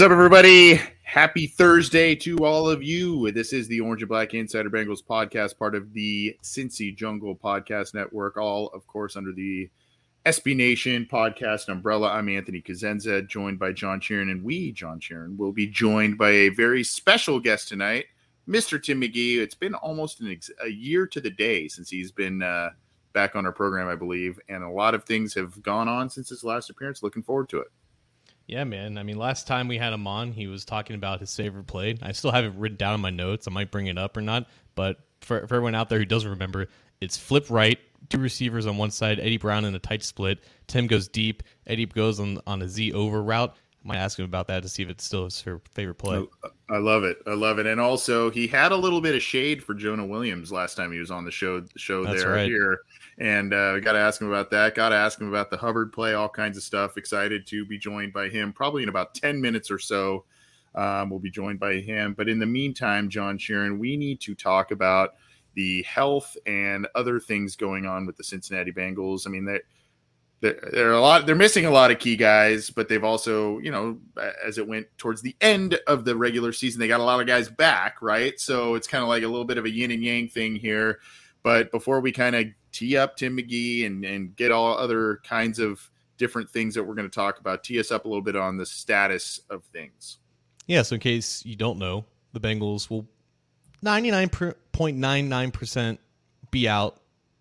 What's up, everybody? Happy Thursday to all of you. This is the Orange and Black Insider Bengals podcast, part of the Cincy Jungle Podcast Network, all, of course, under the SB Nation podcast umbrella. I'm Anthony Cosenza, joined by John Sheeran, and we, John Sheeran, will be joined by a very special guest tonight, Mr. Tim McGee. It's been almost ex- a year to the day since he's been uh, back on our program, I believe, and a lot of things have gone on since his last appearance. Looking forward to it. Yeah, man. I mean, last time we had him on, he was talking about his favorite play. I still have it written down in my notes. I might bring it up or not. But for, for everyone out there who doesn't remember, it's flip right, two receivers on one side, Eddie Brown in a tight split. Tim goes deep. Eddie goes on, on a Z over route. I might ask him about that to see if it's still his favorite play. I love it. I love it. And also, he had a little bit of shade for Jonah Williams last time he was on the show. Show That's there right. here, and uh, got to ask him about that. Got to ask him about the Hubbard play, all kinds of stuff. Excited to be joined by him, probably in about ten minutes or so. Um, we'll be joined by him. But in the meantime, John Sheeran, we need to talk about the health and other things going on with the Cincinnati Bengals. I mean, they there are a lot they're missing a lot of key guys but they've also you know as it went towards the end of the regular season they got a lot of guys back right so it's kind of like a little bit of a yin and yang thing here but before we kind of tee up tim mcgee and, and get all other kinds of different things that we're going to talk about tee us up a little bit on the status of things yeah so in case you don't know the bengals will 99.99% be out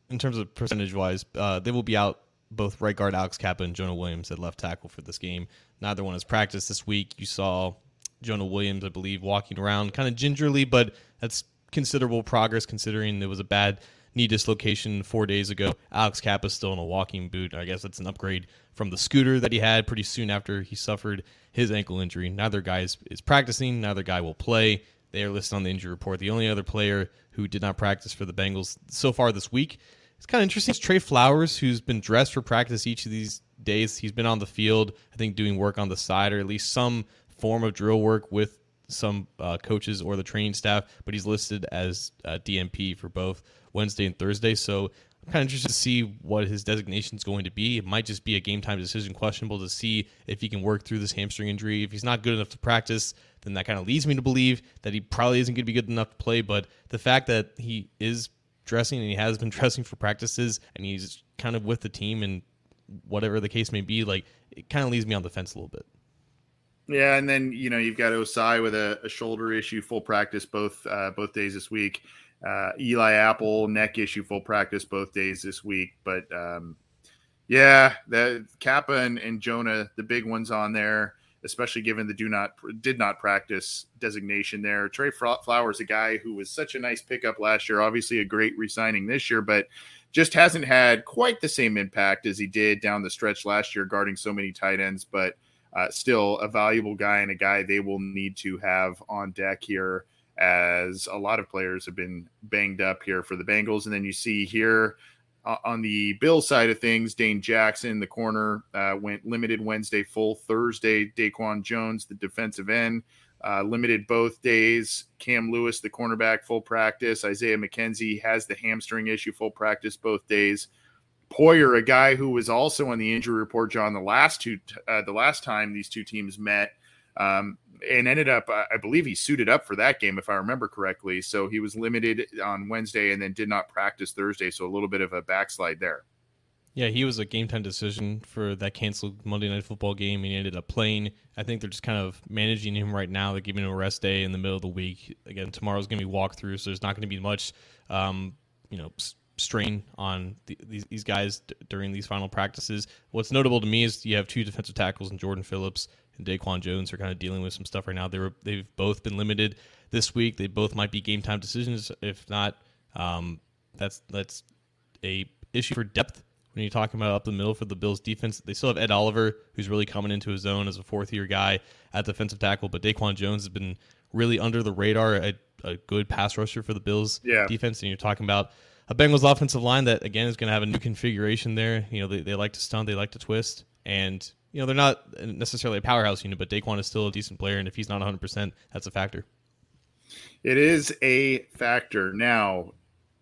in terms of percentage wise uh, they will be out both right guard Alex Cappa and Jonah Williams at left tackle for this game. Neither one has practiced this week. You saw Jonah Williams, I believe, walking around kind of gingerly, but that's considerable progress considering there was a bad knee dislocation four days ago. Alex Kapp is still in a walking boot. I guess that's an upgrade from the scooter that he had pretty soon after he suffered his ankle injury. Neither guy is, is practicing. Neither guy will play. They are listed on the injury report. The only other player who did not practice for the Bengals so far this week it's kind of interesting. It's Trey Flowers, who's been dressed for practice each of these days. He's been on the field, I think, doing work on the side or at least some form of drill work with some uh, coaches or the training staff. But he's listed as uh, DNP for both Wednesday and Thursday. So I'm kind of interested to see what his designation is going to be. It might just be a game time decision, questionable to see if he can work through this hamstring injury. If he's not good enough to practice, then that kind of leads me to believe that he probably isn't going to be good enough to play. But the fact that he is dressing and he has been dressing for practices and he's kind of with the team and whatever the case may be, like it kind of leaves me on the fence a little bit. Yeah, and then you know you've got Ossai with a, a shoulder issue, full practice both uh, both days this week. Uh, Eli Apple neck issue, full practice both days this week. But um, yeah, the Cappa and, and Jonah, the big ones on there, especially given the do not did not practice designation there. Trey Flowers, a guy who was such a nice pickup last year, obviously a great resigning this year, but just hasn't had quite the same impact as he did down the stretch last year, guarding so many tight ends. But uh, still a valuable guy and a guy they will need to have on deck here as a lot of players have been banged up here for the Bengals. And then you see here uh, on the Bill side of things, Dane Jackson, the corner, uh, went limited Wednesday, full Thursday. Daquan Jones, the defensive end, uh, limited both days. Cam Lewis, the cornerback, full practice. Isaiah McKenzie has the hamstring issue, full practice both days. Poyer, a guy who was also on the injury report, John, the last two, uh, the last time these two teams met, um, and ended up, I believe he suited up for that game, if I remember correctly. So he was limited on Wednesday and then did not practice Thursday. So a little bit of a backslide there. Yeah, he was a game time decision for that canceled Monday Night Football game. And he ended up playing. I think they're just kind of managing him right now. They're giving him a rest day in the middle of the week. Again, tomorrow's going to be walkthrough, so there's not going to be much, um, you know, strain on the, these, these guys d- during these final practices. What's notable to me is you have two defensive tackles in Jordan Phillips and Daquan Jones are kind of dealing with some stuff right now. They were they've both been limited this week. They both might be game time decisions. If not, um, that's that's a issue for depth when you're talking about up the middle for the Bills defense. They still have Ed Oliver, who's really coming into his own as a fourth year guy at defensive tackle, but Daquan Jones has been really under the radar, a, a good pass rusher for the Bills yeah. defense. And you're talking about a Bengals offensive line that again is going to have a new configuration there. You know, they, they like to stunt, they like to twist, and you know they're not necessarily a powerhouse unit, but Daquan is still a decent player, and if he's not 100, percent that's a factor. It is a factor. Now,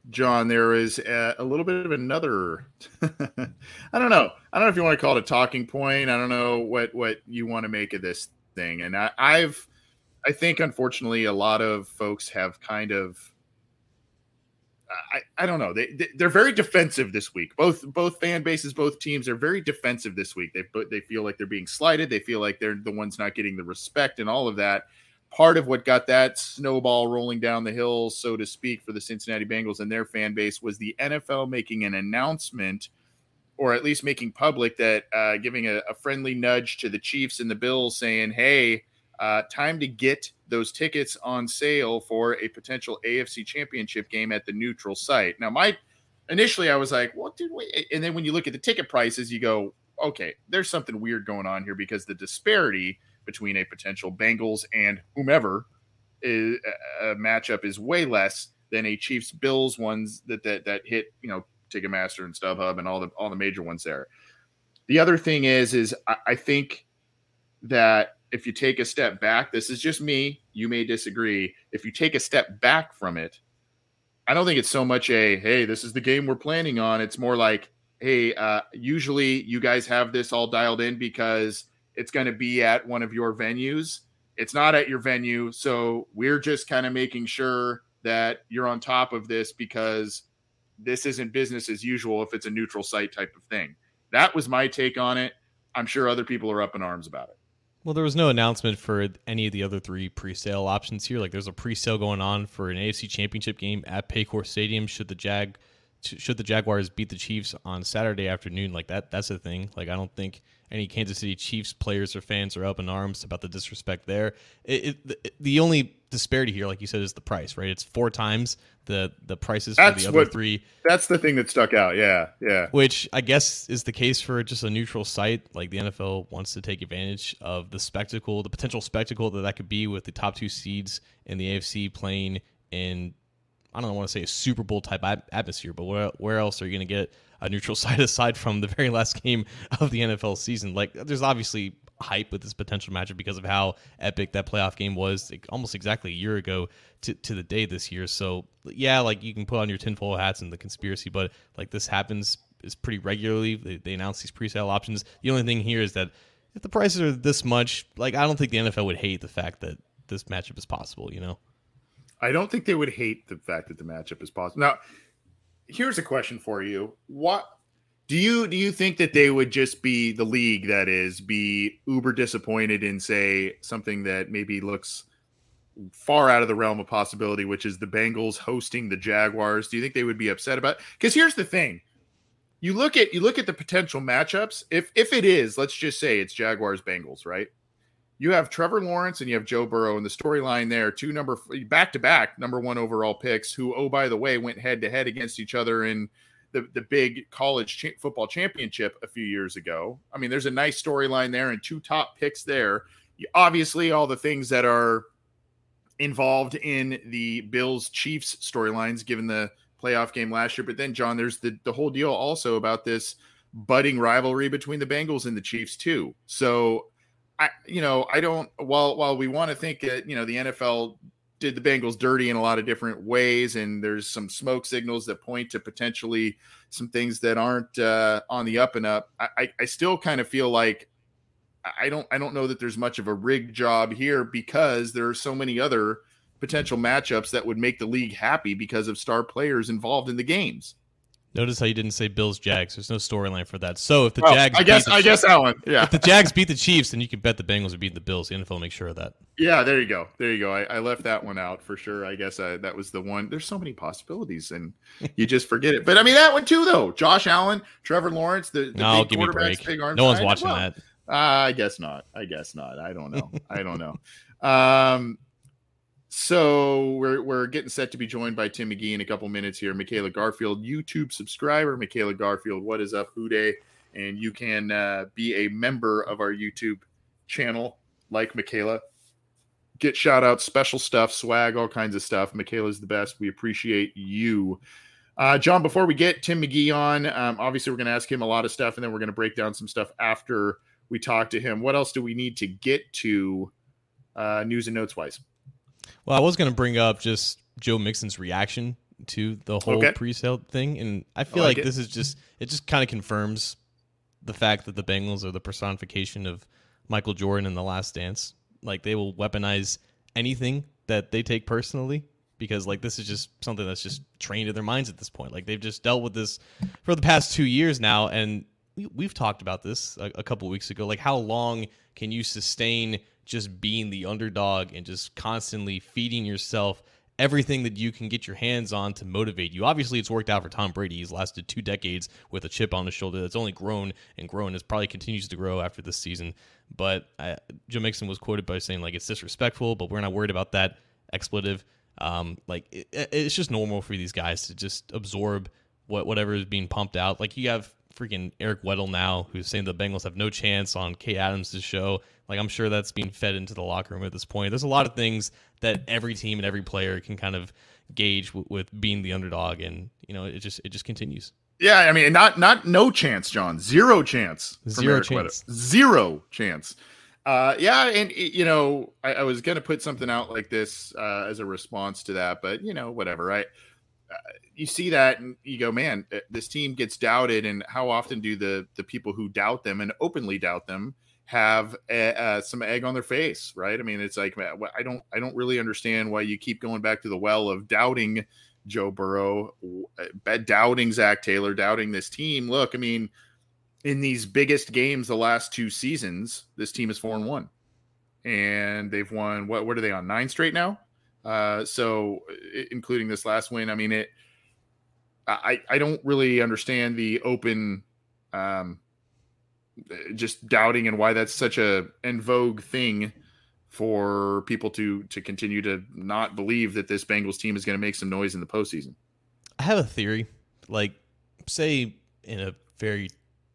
John, there is a, a little bit of another. I don't know. I don't know if you want to call it a talking point. I don't know what what you want to make of this thing. And I, I've, I think, unfortunately, a lot of folks have kind of. I, I don't know. They they're very defensive this week. Both both fan bases, both teams are very defensive this week. They they feel like they're being slighted. They feel like they're the ones not getting the respect and all of that part of what got that snowball rolling down the hill, so to speak, for the Cincinnati Bengals and their fan base was the NFL making an announcement, or at least making public that uh, giving a, a, friendly nudge to the Chiefs and the Bills, saying, "Hey, uh, time to get those tickets on sale for a potential AFC Championship game at the neutral site." Now, my initially, I was like, "What did we?" And then when you look at the ticket prices, you go, "Okay, there's something weird going on here because the disparity." between a potential Bengals and whomever is, matchup is way less than a Chiefs Bills ones that that that hit you know Ticketmaster and StubHub and all the all the major ones there. The other thing is is I, I think that if you take a step back, this is just me. You may disagree. If you take a step back from it, I don't think it's so much a hey, this is the game we're planning on. It's more like hey, uh, usually you guys have this all dialed in because it's going to be at one of your venues. It's not at your venue. So we're just kind of making sure that you're on top of this because this isn't business as usual if it's a neutral site type of thing. That was my take on it. I'm sure other people are up in arms about it. Well, there was no announcement for any of the other three pre-sale options here. Like, there's a pre-sale going on for an AFC Championship game at Paycor Stadium. Should the Jag, should the Jaguars beat the Chiefs on Saturday afternoon, like that, that's a thing. Like, I don't think any Kansas City Chiefs players or fans are up in arms about the disrespect there. It, it, the only disparity here, like you said, is the price, right? It's four times the the prices that's for the other what, three. That's the thing that stuck out. Yeah, yeah. Which I guess is the case for just a neutral site. Like the NFL wants to take advantage of the spectacle, the potential spectacle that that could be with the top two seeds in the AFC playing in. I don't want to say a Super Bowl type atmosphere, but where where else are you going to get a neutral site aside from the very last game of the NFL season. Like, there's obviously hype with this potential matchup because of how epic that playoff game was almost exactly a year ago to, to the day this year. So, yeah, like you can put on your tinfoil hats and the conspiracy, but like this happens is pretty regularly. They, they announce these pre-sale options. The only thing here is that if the prices are this much, like I don't think the NFL would hate the fact that this matchup is possible. You know, I don't think they would hate the fact that the matchup is possible. Now, here's a question for you. What do you do you think that they would just be the league that is be uber disappointed in say something that maybe looks far out of the realm of possibility, which is the Bengals hosting the Jaguars? Do you think they would be upset about? Because here's the thing. You look at you look at the potential matchups. If if it is, let's just say it's Jaguars Bengals, right? You have Trevor Lawrence and you have Joe Burrow, and the storyline there, two number back to back number one overall picks, who, oh, by the way, went head to head against each other in the, the big college cha- football championship a few years ago. I mean, there's a nice storyline there and two top picks there. You, obviously, all the things that are involved in the Bills Chiefs storylines, given the playoff game last year. But then, John, there's the, the whole deal also about this budding rivalry between the Bengals and the Chiefs, too. So, I you know I don't while while we want to think that you know the NFL did the Bengals dirty in a lot of different ways, and there's some smoke signals that point to potentially some things that aren't uh, on the up and up. I, I still kind of feel like I don't I don't know that there's much of a rig job here because there are so many other potential matchups that would make the league happy because of star players involved in the games. Notice how you didn't say Bills Jags. There's no storyline for that. So if the well, Jags, I guess, I guess one. Yeah. If the Jags beat the Chiefs, then you can bet the Bengals are beating the Bills. The NFL will make sure of that. Yeah, there you go. There you go. I, I left that one out for sure. I guess I, that was the one. There's so many possibilities, and you just forget it. But I mean that one too, though. Josh Allen, Trevor Lawrence, the, the no, big quarterbacks, big arms. No one's watching well, that. Uh, I guess not. I guess not. I don't know. I don't know. Um, so we're we're getting set to be joined by Tim McGee in a couple minutes here. Michaela Garfield, YouTube subscriber. Michaela Garfield, what is up, Who Dey? And you can uh, be a member of our YouTube channel, like Michaela. Get shout outs, special stuff, swag, all kinds of stuff. Michaela's the best. We appreciate you. Uh, John, before we get Tim McGee on, um, obviously we're going to ask him a lot of stuff, and then we're going to break down some stuff after we talk to him. What else do we need to get to uh, news and notes wise? Well, I was going to bring up just Joe Mixon's reaction to the whole okay. pre-sale thing, and I feel I like, like this is just it just kind of confirms the fact that the Bengals are the personification of Michael Jordan in The Last Dance. like they will weaponize anything that they take personally because like this is just something that's just trained in their minds at this point. Like they've just dealt with this for the past two years now, and we, have talked about this a, a couple weeks ago. Like how long can you sustain just being the underdog and just constantly feeding yourself everything that you can get your hands on to motivate you. Obviously, it's worked out for Tom Brady. He's lasted two decades with a chip on his shoulder that's only grown and grown. It probably continues to grow after this season. But I, Joe Mixon was quoted by saying like it's disrespectful, but we're not worried about that expletive. Um, like it, it's just normal for these guys to just absorb what whatever is being pumped out. Like you have freaking Eric Weddle now, who's saying the Bengals have no chance on Kay Adams' show. Like I'm sure that's being fed into the locker room at this point. There's a lot of things that every team and every player can kind of gauge w- with being the underdog, and you know it just it just continues. Yeah, I mean, not not no chance, John. Zero chance. Zero chance. Weddle. Zero chance. Uh, yeah, and you know, I, I was gonna put something out like this uh, as a response to that, but you know, whatever, right? You see that and you go, man, this team gets doubted, and how often do the the people who doubt them and openly doubt them have a, uh, some egg on their face, right? I mean, it's like man, I don't I don't really understand why you keep going back to the well of doubting Joe Burrow, uh, doubting Zac Taylor, doubting this team. Look, I mean in these biggest games the last two seasons, this team is four and one, and they've won what? What are they on nine straight now? Uh, so, including this last win, I mean it. I I don't really understand the open, um, just doubting and why that's such a en vogue thing for people to to continue to not believe that this Bengals team is going to make some noise in the postseason. I have a theory, like say in a very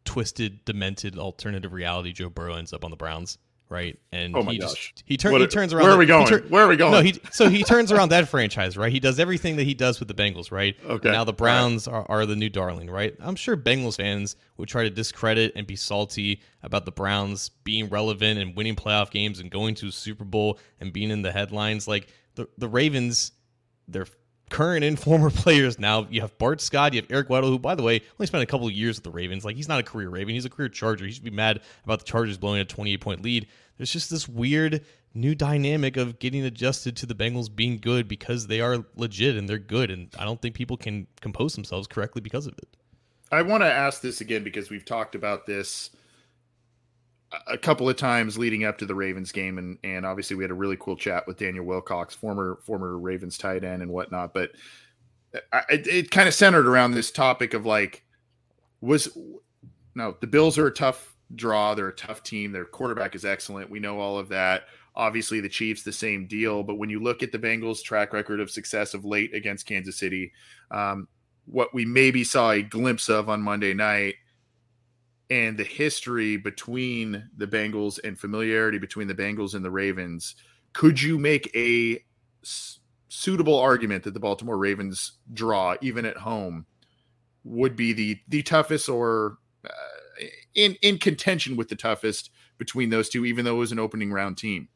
twisted, demented alternative reality, Joe Burrow ends up on the Browns, right? And oh my he gosh, just, he, turns he turns around. Where are we going? Tur- where are we going? No, he so he turns around that franchise, right? He does everything that he does with the Bengals, right? Okay. Now the Browns right. are, are the new darling, right? I'm sure Bengals fans would try to discredit and be salty about the Browns being relevant and winning playoff games and going to a Super Bowl and being in the headlines. Like the the Ravens, they're current and former players now. You have Bart Scott, you have Eric Weddle, who, by the way, only spent a couple of years with the Ravens. Like, he's not a career Raven, he's a career Charger. He should be mad about the Chargers blowing a 28 point lead. There's just this weird new dynamic of getting adjusted to the Bengals being good because they are legit and they're good. And I don't think people can compose themselves correctly because of it. I want to ask this again because we've talked about this a couple of times leading up to the Ravens game, and and obviously we had a really cool chat with Daniel Wilcox, former former Ravens tight end and whatnot. But I, it, it kind of centered around this topic of like, was no the Bills are a tough draw, they're a tough team, their quarterback is excellent, we know all of that. Obviously, the Chiefs the same deal, but when you look at the Bengals' track record of success of late against Kansas City, um, what we maybe saw a glimpse of on Monday night and the history between the Bengals and familiarity between the Bengals and the Ravens, could you make a suitable argument that the Baltimore Ravens draw, even at home, would be the the toughest or uh, in in contention with the toughest between those two, even though it was an opening round team?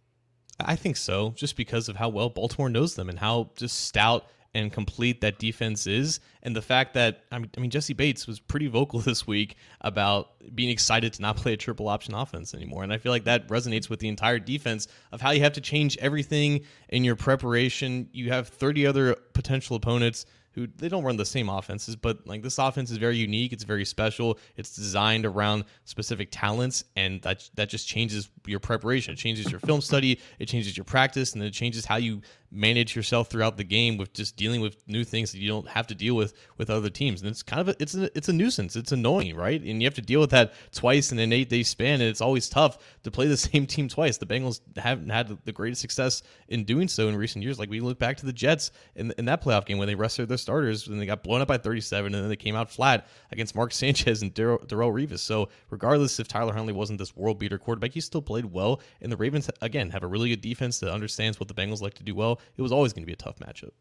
I think so, just because of how well Baltimore knows them and how just stout and complete that defense is. And the fact that, I mean, Jessie Bates was pretty vocal this week about being excited to not play a triple option offense anymore. And I feel like that resonates with the entire defense of how you have to change everything in your preparation. You have 30 other potential opponents who they don't run the same offenses, but like this offense is very unique. It's very special. It's designed around specific talents, and that that just changes your preparation. It changes your film study. It changes your practice, and it changes how you manage yourself throughout the game with just dealing with new things that you don't have to deal with with other teams. And it's kind of a, it's a, it's a nuisance. It's annoying, right? And you have to deal with that twice in an eight day span, and it's always tough to play the same team twice. The Bengals haven't had the greatest success in doing so in recent years. Like we look back to the Jets in, in that playoff game when they rested their starters and they got blown up by 37, and then they came out flat against Mark Sanchez and Darrelle Revis. So regardless if Tyler Huntley wasn't this world beater quarterback, he still played well. And the Ravens again have a really good defense that understands what the Bengals like to do well it was always going to be a tough matchup.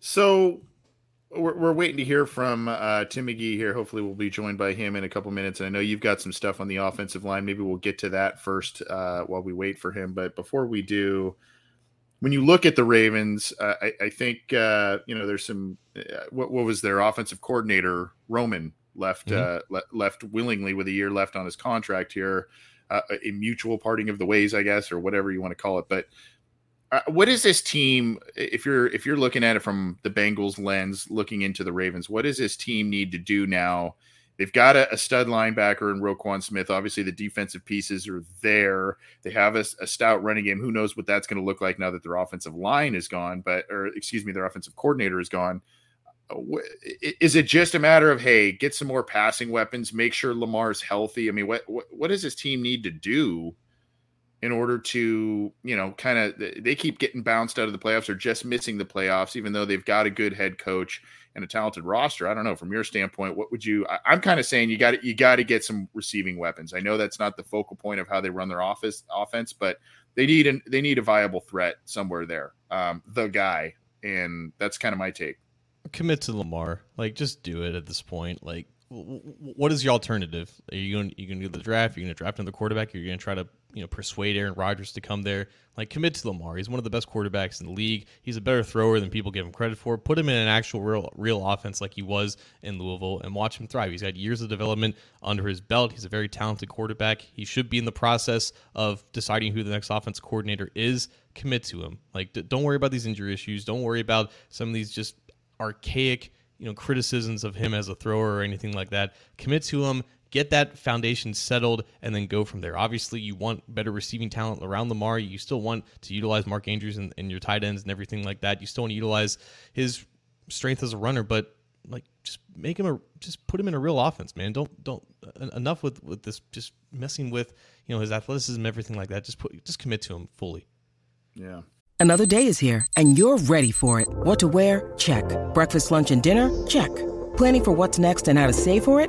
So we're, we're waiting to hear from uh, Tim McGee here. Hopefully, we'll be joined by him in a couple minutes. And I know you've got some stuff on the offensive line. Maybe we'll get to that first uh, while we wait for him. But before we do, when you look at the Ravens, uh, I, I, think uh, you know there's some. Uh, what, what, was their offensive coordinator Roman left mm-hmm. Uh, le- left willingly with a year left on his contract here. uh, a mutual parting of the ways, I guess, or whatever you want to call it. But uh, what is this team? If you're if you're looking at it from the Bengals lens, looking into the Ravens, what does this team need to do now? They've got a, a stud linebacker in Roquan Smith. Obviously, the defensive pieces are there. They have a, a stout running game. Who knows what that's going to look like now that their offensive line is gone? But or excuse me, their offensive coordinator is gone is it just a matter of hey get some more passing weapons make sure lamar's healthy i mean what what, what does this team need to do in order to you know kind of they keep getting bounced out of the playoffs or just missing the playoffs even though they've got a good head coach and a talented roster i don't know from your standpoint what would you I, am kind of saying you got you got to get some receiving weapons i know that's not the focal point of how they run their office offense but they need an they need a viable threat somewhere there um the guy and that's kind of my take commit to Lamar. Like, just do it at this point. Like, what is your alternative? Are you going you going to do the draft? Are you going to draft another quarterback? Are you going to try to you know persuade Aaron Rodgers to come there? Like, commit to Lamar. He's one of the best quarterbacks in the league. He's a better thrower than people give him credit for. Put him in an actual real real offense like he was in Louisville, and watch him thrive. He's got years of development under his belt. He's a very talented quarterback. He should be in the process of deciding who the next offense coordinator is. Commit to him. Like, don't worry about these injury issues. Don't worry about some of these just archaic, you know, criticisms of him as a thrower or anything like that. Commit to him, get that foundation settled, and then go from there. Obviously, you want better receiving talent around Lamar. You still want to utilize Mark Andrews and, and your tight ends and everything like that. You still want to utilize his strength as a runner, but like just make him a just put him in a real offense, man. Don't don't enough with with this just messing with you know his athleticism, everything like that. Just put just commit to him fully. Yeah. Another day is here, and you're ready for it. What to wear? Check. Breakfast, lunch, and dinner? Check. Planning for what's next and how to save for it?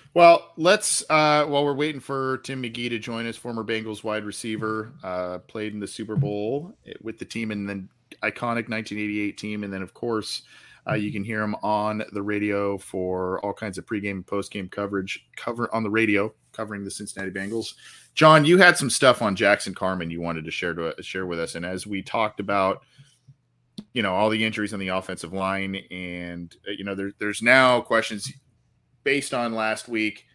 Well, let's, uh, while we're waiting for Tim McGee to join us, former Bengals wide receiver, uh, played in the Super Bowl with the team and then iconic 1988 team. And then, of course, uh, you can hear him on the radio for all kinds of pregame and postgame coverage, cover on the radio covering the Cincinnati Bengals. John, you had some stuff on Jackson Carman you wanted to share to share with us, and as we talked about, you know, all the injuries on the offensive line, and uh, you know, there, there's now questions based on last week.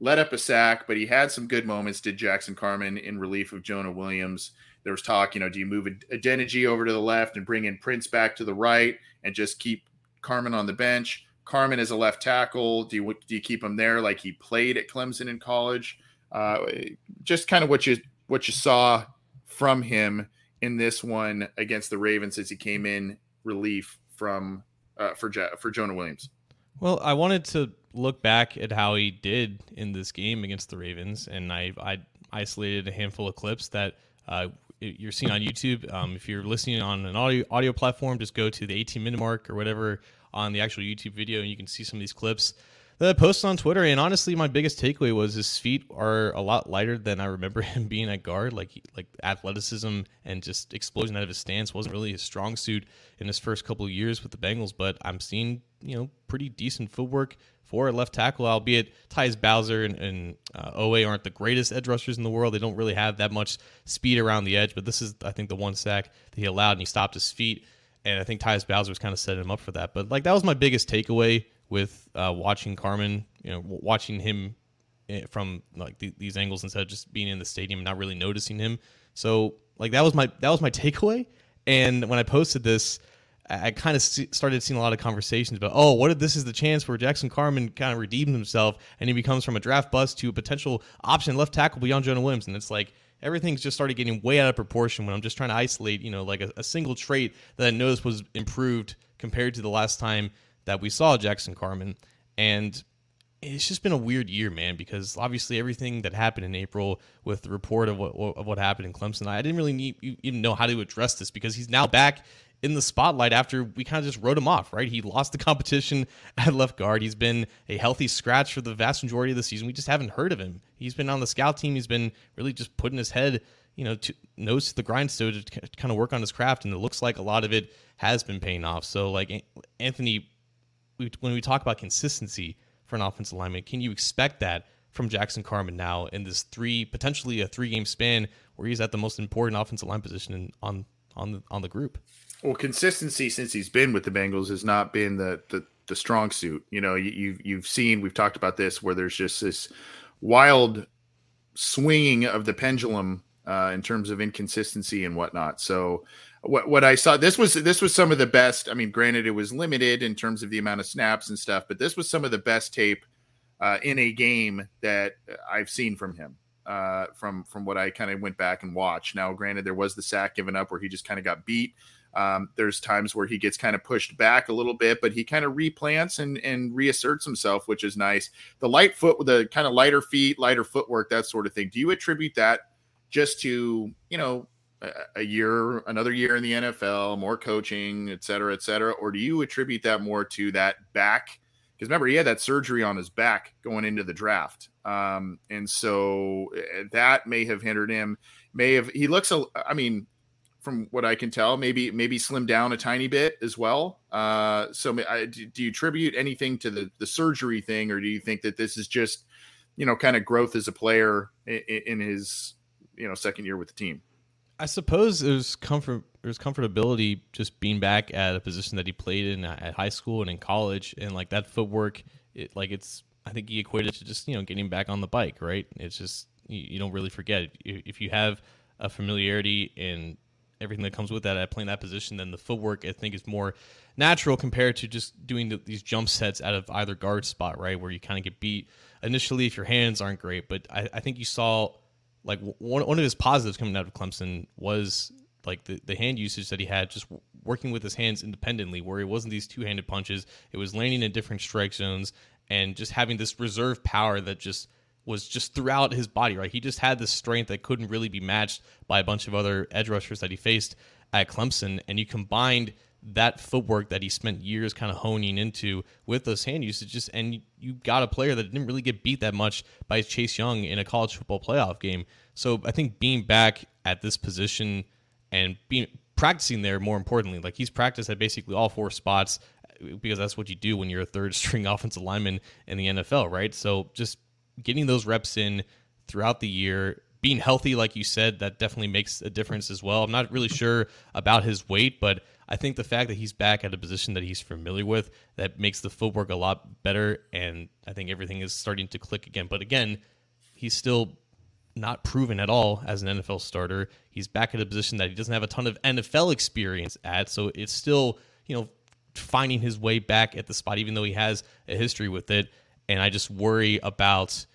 Let up a sack, but he had some good moments. Did Jackson Carman in relief of Jonah Williams? There was talk, you know, do you move Adeniji over to the left and bring in Prince back to the right and just keep Carman on the bench? Carman is a left tackle. Do you do you keep him there like he played at Clemson in college? Uh, just kind of what you what you saw from him in this one against the Ravens as he came in relief from uh, for for Jonah Williams. Well, I wanted to look back at how he did in this game against the Ravens, and I I isolated a handful of clips that uh, you're seeing on YouTube. Um, if you're listening on an audio audio platform, just go to the 18 minute mark or whatever on the actual YouTube video, and you can see some of these clips that I posted on Twitter. And honestly, my biggest takeaway was his feet are a lot lighter than I remember him being at guard. Like like athleticism and just explosion out of his stance wasn't really his strong suit in his first couple of years with the Bengals. But I'm seeing you know pretty decent footwork for a left tackle, albeit Tyus Bowser and, and uh, Oweh aren't the greatest edge rushers in the world. They don't really have that much speed around the edge. But this is I think the one sack that he allowed, and he stopped his feet and I think Tyus Bowser was kind of setting him up for that. But like that was my biggest takeaway with uh, watching Carman, You know, watching him eh, from like th- these angles instead of just being in the stadium and not really noticing him. So like that was my that was my takeaway. And when I posted this, I, kind of started seeing a lot of conversations about, oh, what if this is the chance where Jackson Carman kind of redeems himself and he becomes from a draft bust to a potential option left tackle beyond Jonah Williams? And it's like everything's just started getting way out of proportion when I'm just trying to isolate, you know, like a, a single trait that I noticed was improved compared to the last time that we saw Jackson Carman. And it's just been a weird year, man, because obviously everything that happened in April with the report of what, of what happened in Clemson, I didn't really need, even know how to address this because he's now back in the spotlight after we kind of just wrote him off, right? He lost the competition at left guard. He's been a healthy scratch for the vast majority of the season. We just haven't heard of him. He's been on the scout team. He's been really just putting his head you know, to, nose to the grindstone to kind of work on his craft, and it looks like a lot of it has been paying off. So, like Anthony, when we talk about consistency for an offensive lineman, can you expect that from Jackson Carman now in this three potentially a three game span where he's at the most important offensive line position on on on the group? Well, consistency since he's been with the Bengals has not been the the, the strong suit. You know, you, you've you've seen we've talked about this where there's just this wild swinging of the pendulum uh, in terms of inconsistency and whatnot. So what what I saw this was this was some of the best. I mean, granted, it was limited in terms of the amount of snaps and stuff, but this was some of the best tape uh, in a game that I've seen from him. Uh, from from what I kind of went back and watched. Now, granted, there was the sack given up where he just kind of got beat. Um, there's times where he gets kind of pushed back a little bit, but he kind of replants and and reasserts himself, which is nice. The light foot the kind of lighter feet, lighter footwork, that sort of thing. Do you attribute that just to you know a, a year, another year in the NFL, more coaching, et cetera, et cetera, or do you attribute that more to that back? because remember he had that surgery on his back going into the draft um, and so eh, that may have hindered him may have he looks a i mean from what i can tell maybe maybe slimmed down a tiny bit as well uh, so I, do you attribute anything to the the surgery thing or do you think that this is just you know kind of growth as a player in, in his you know second year with the team I suppose was comfort. There's comfortability just being back at a position that he played in at high school and in college, and like that footwork, it, like it's. I think he equated to just you know getting back on the bike, right? It's just you, you don't really forget if you have a familiarity and everything that comes with that at playing that position, then the footwork I think is more natural compared to just doing the, these jump sets out of either guard spot, right? Where you kind of get beat initially if your hands aren't great. But I, I think you saw like one, one of his positives coming out of Clemson was like the, the hand usage that he had just working with his hands independently where it wasn't these two-handed punches it was landing in different strike zones and just having this reserve power that just was just throughout his body right he just had this strength that couldn't really be matched by a bunch of other edge rushers that he faced at Clemson and you combined that footwork that he spent years kind of honing into with those hand usages. And you got a player that didn't really get beat that much by Chase Young in a college football playoff game. So I think being back at this position and being practicing there more importantly, like he's practiced at basically all four spots because that's what you do when you're a third string offensive lineman in the NFL, right? So just getting those reps in throughout the year, being healthy, like you said, that definitely makes a difference as well. I'm not really sure about his weight, but I think the fact that he's back at a position that he's familiar with that makes the footwork a lot better, and I think everything is starting to click again. But again, he's still not proven at all as an NFL starter. He's back at a position that he doesn't have a ton of NFL experience at, so it's still you know finding his way back at the spot, even though he has a history with it. And I just worry about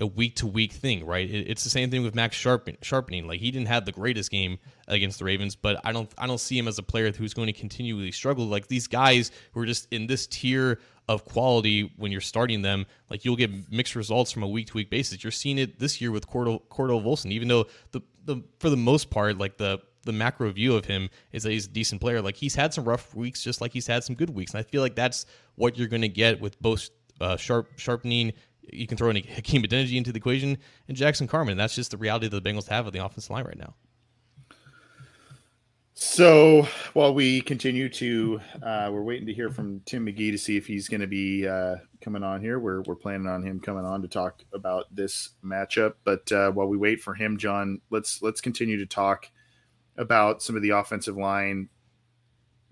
a week to week thing, right? it's the same thing with Max Sharping, sharpening. Like he didn't have the greatest game against the Ravens, but I don't I don't see him as a player who's going to continually struggle. Like these guys who are just in this tier of quality when you're starting them, like you'll get mixed results from a week to week basis. You're seeing it this year with Cordell, Cordell Volson, even though the, the for the most part, like the the macro view of him is that he's a decent player. Like he's had some rough weeks, just like he's had some good weeks, and I feel like that's what you're going to get with both uh, sharp sharpening you can throw in Hakeem Adeniji into the equation and Jackson Carman. That's just the reality that the Bengals have of the offensive line right now. So while we continue to, uh, we're waiting to hear from Tim McGee to see if he's going to be uh, coming on here. We're, we're planning on him coming on to talk about this matchup. But uh, while we wait for him, John, let's let's continue to talk about some of the offensive line.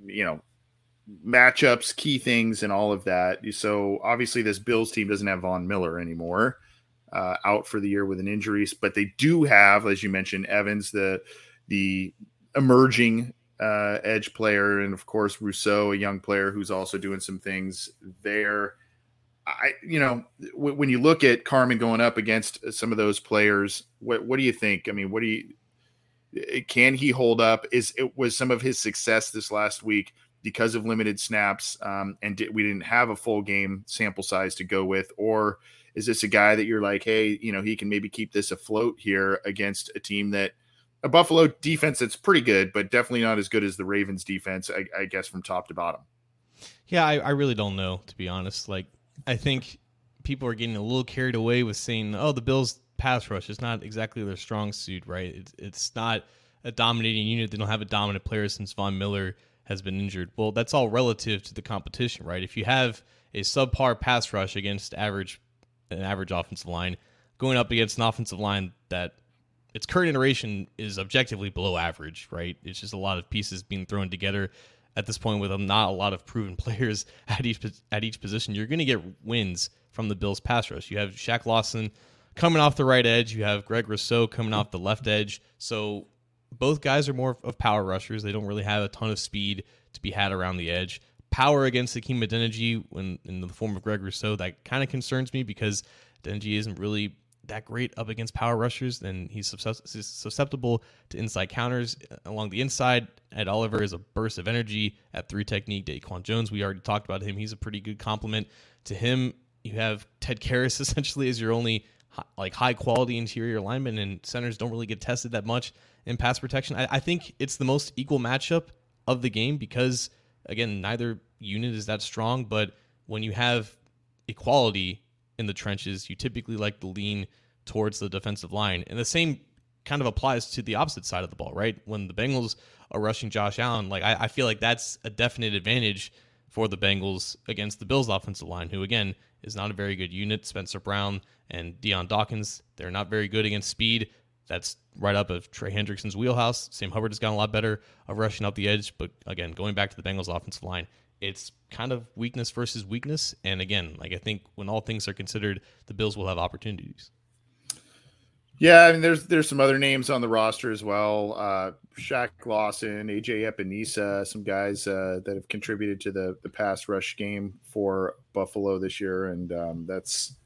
You know, matchups, key things, and all of that. So obviously, this Bills team doesn't have Von Miller anymore, uh, out for the year with an injury, but they do have, as you mentioned, Evans, the the emerging uh, edge player, and of course Rousseau, a young player who's also doing some things there. I, you know, w- when you look at Carman going up against some of those players, what what do you think? I mean, what do you? Can he hold up? Is it was some of his success this last week because of limited snaps um, and di- we didn't have a full game sample size to go with or is this a guy that you're like hey you know he can maybe keep this afloat here against a team that a buffalo defense that's pretty good but definitely not as good as the ravens defense i, I guess from top to bottom yeah I, I really don't know to be honest like i think people are getting a little carried away with saying oh the bills pass rush. is not exactly their strong suit, right? It's it's not a dominating unit. They don't have a dominant player since Von Miller has been injured. Well, that's all relative to the competition, right? If you have a subpar pass rush against average an average offensive line, going up against an offensive line that its current iteration is objectively below average, right? It's just a lot of pieces being thrown together at this point with not a lot of proven players at each at each position. You're going to get wins from the Bills pass rush. You have Shaq Lawson coming off the right edge. You have Greg Rousseau coming off the left edge. So both guys are more of power rushers. They don't really have a ton of speed to be had around the edge. Power against Hakeem Adeniji when in the form of Greg Rousseau, that kind of concerns me because Adeniji isn't really that great up against power rushers, and he's susceptible to inside counters uh, along the inside. Ed Oliver is a burst of energy at three technique. Daquan Jones, we already talked about him. He's a pretty good complement to him. You have Ted Karras essentially as your only like high quality interior lineman, and centers don't really get tested that much in pass protection. I, I think it's the most equal matchup of the game because again, neither unit is that strong, but when you have equality in the trenches, you typically like to lean towards the defensive line. And the same kind of applies to the opposite side of the ball, right? When the Bengals are rushing Josh Allen, like I, I feel like that's a definite advantage for the Bengals against the Bills offensive line, who again is not a very good unit. Spencer Brown and Dion Dawkins, they're not very good against speed. That's right up of Trey Hendrickson's wheelhouse. Sam Hubbard has gotten a lot better of rushing up the edge, but again, going back to the Bengals offensive line, it's kind of weakness versus weakness. And again, like I think when all things are considered, the Bills will have opportunities. Yeah, I mean, there's there's some other names on the roster as well. Uh, Shaq Lawson, AJ Epenesa, some guys uh, that have contributed to the the pass rush game for Buffalo this year, and um, that's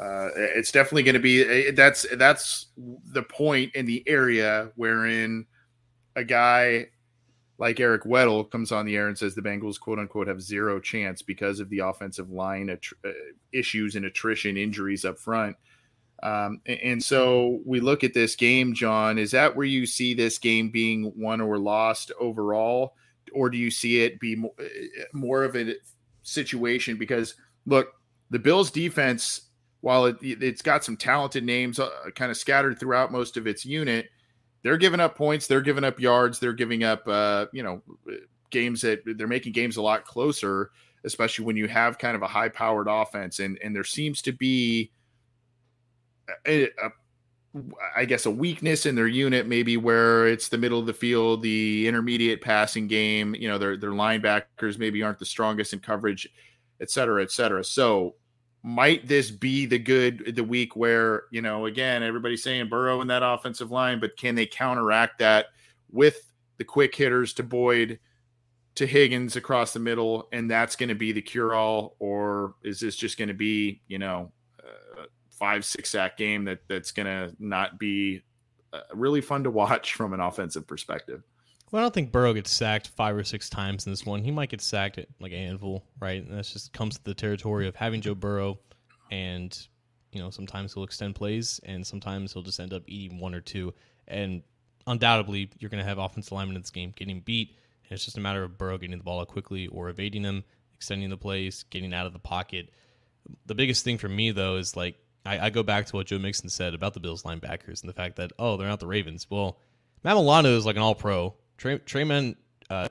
uh, it's definitely going to be that's that's the point in the area wherein a guy like Eric Weddle comes on the air and says the Bengals quote unquote have zero chance because of the offensive line att- uh, issues and attrition injuries up front. Um, and so we look at this game, John. Is that where you see this game being won or lost overall, or do you see it be more, more of a situation? Because look, the Bills' defense, while it, it's got some talented names uh, kind of scattered throughout most of its unit, they're giving up points, they're giving up yards, they're giving up, uh, you know, games that they're making games a lot closer, especially when you have kind of a high-powered offense, and and there seems to be a, a, I guess a weakness in their unit, maybe where it's the middle of the field, the intermediate passing game. You know, their their linebackers maybe aren't the strongest in coverage, et cetera, et cetera. So, might this be the good the week where you know again everybody's saying Burrow in that offensive line, but can they counteract that with the quick hitters to Boyd? To Higgins across the middle, and that's going to be the cure all, or is this just going to be, you know, five six sack game that that's to not be uh, really fun to watch from an offensive perspective. Well, I don't think Burrow gets sacked five or six times in this one. He might get sacked at like a handful, right? And that just comes to the territory of having Joe Burrow, and you know sometimes he'll extend plays, and sometimes he'll just end up eating one or two. And undoubtedly, you're going to have offensive linemen in this game getting beat. And it's just a matter of Burrow getting the ball out quickly or evading them, extending the plays, getting out of the pocket. The biggest thing for me though is like I, I, go back to what Joe Mixon said about the Bills linebackers and the fact that oh they're not the Ravens. Well, Matt Milano is like an All Pro. Trey, Tremaine uh,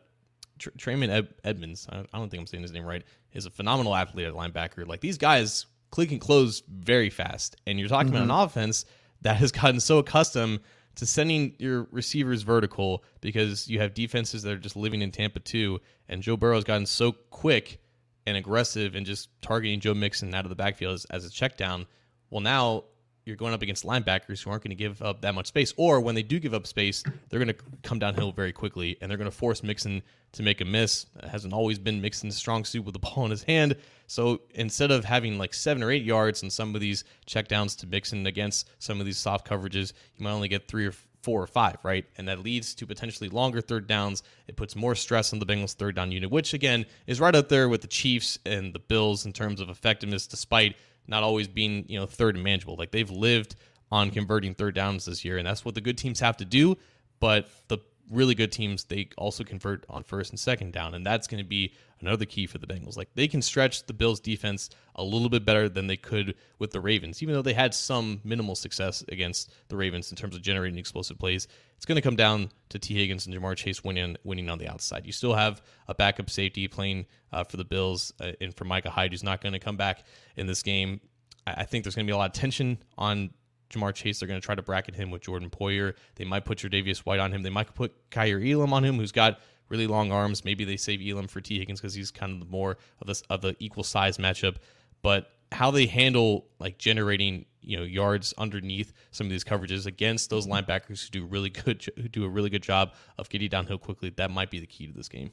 Tremaine Ed, Edmunds. I don't think I'm saying his name right. Is a phenomenal athlete at linebacker. Like these guys click and close very fast, and you're talking mm-hmm. about an mm-hmm. offense that has gotten so accustomed to sending your receivers vertical because you have defenses that are just living in Tampa too, and Joe Burrow's gotten so quick and aggressive and just targeting Joe Mixon out of the backfield as, as a check down well, now you're going up against linebackers who aren't going to give up that much space, or when they do give up space, they're going to come downhill very quickly, and they're going to force Mixon to make a miss. It hasn't always been Mixon's strong suit with the ball in his hand. So instead of having like seven or eight yards and some of these checkdowns to Mixon against some of these soft coverages, you might only get three or four or five, right? And that leads to potentially longer third downs. It puts more stress on the Bengals' third down unit, which again is right up there with the Chiefs and the Bills in terms of effectiveness, despite not always being you know third and manageable. Like they've lived on converting third downs this year, and that's what the good teams have to do. But the really good teams, they also convert on first and second down, and that's going to be another key for the Bengals. Like they can stretch the Bills defense a little bit better than they could with the Ravens, even though they had some minimal success against the Ravens in terms of generating explosive plays. It's going to come down to T. Higgins and Ja'Marr Chase winning winning on the outside. You still have a backup safety playing uh, for the Bills, uh, and for Micah Hyde, who's not going to come back in this game. I, I think there's going to be a lot of tension on Ja'Marr Chase. They're going to try to bracket him with Jordan Poyer. They might put Tre'Davious White on him. They might put Kaiir Elam on him, who's got really long arms. Maybe they save Elam for T Higgins because he's kind of the more of this of the equal size matchup. But how they handle like generating you know yards underneath some of these coverages against those linebackers who do really good who do a really good job of getting downhill quickly that might be the key to this game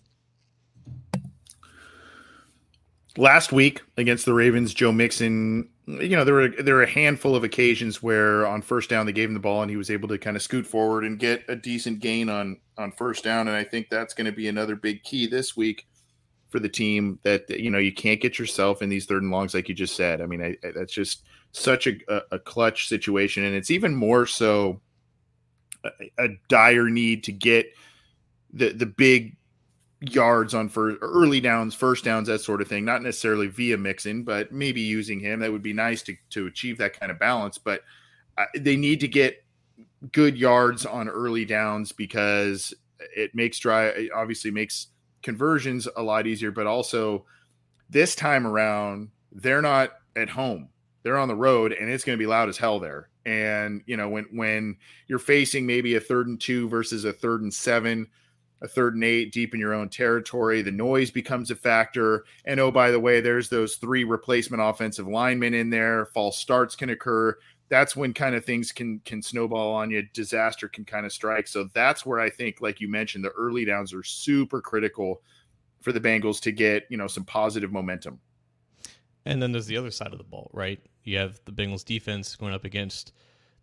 last week against the Ravens, Joe Mixon, you know, there were there were a handful of occasions where on first down they gave him the ball and he was able to kind of scoot forward and get a decent gain on on first down. And I think that's going to be another big key this week for the team that you know you can't get yourself in these third and longs like you just said. I mean, I, I, that's just such a, a, clutch situation, and it's even more so a, a dire need to get the the big yards on for early downs, first downs, that sort of thing. Not necessarily via Mixon, but maybe using him. That would be nice to to achieve that kind of balance. But uh, they need to get good yards on early downs because it makes dry. It obviously makes conversions a lot easier. But also this time around, they're not at home. They're on the road, and it's going to be loud as hell there. And you know when when you're facing maybe a third and two versus a third and seven a third and eight deep in your own territory. The noise becomes a factor. And oh, by the way, there's those three replacement offensive linemen in there. False starts can occur. That's when kind of things can can snowball on you. Disaster can kind of strike. So that's where I think, like you mentioned, the early downs are super critical for the Bengals to get you know some positive momentum. And then there's the other side of the ball, right? You have the Bengals defense going up against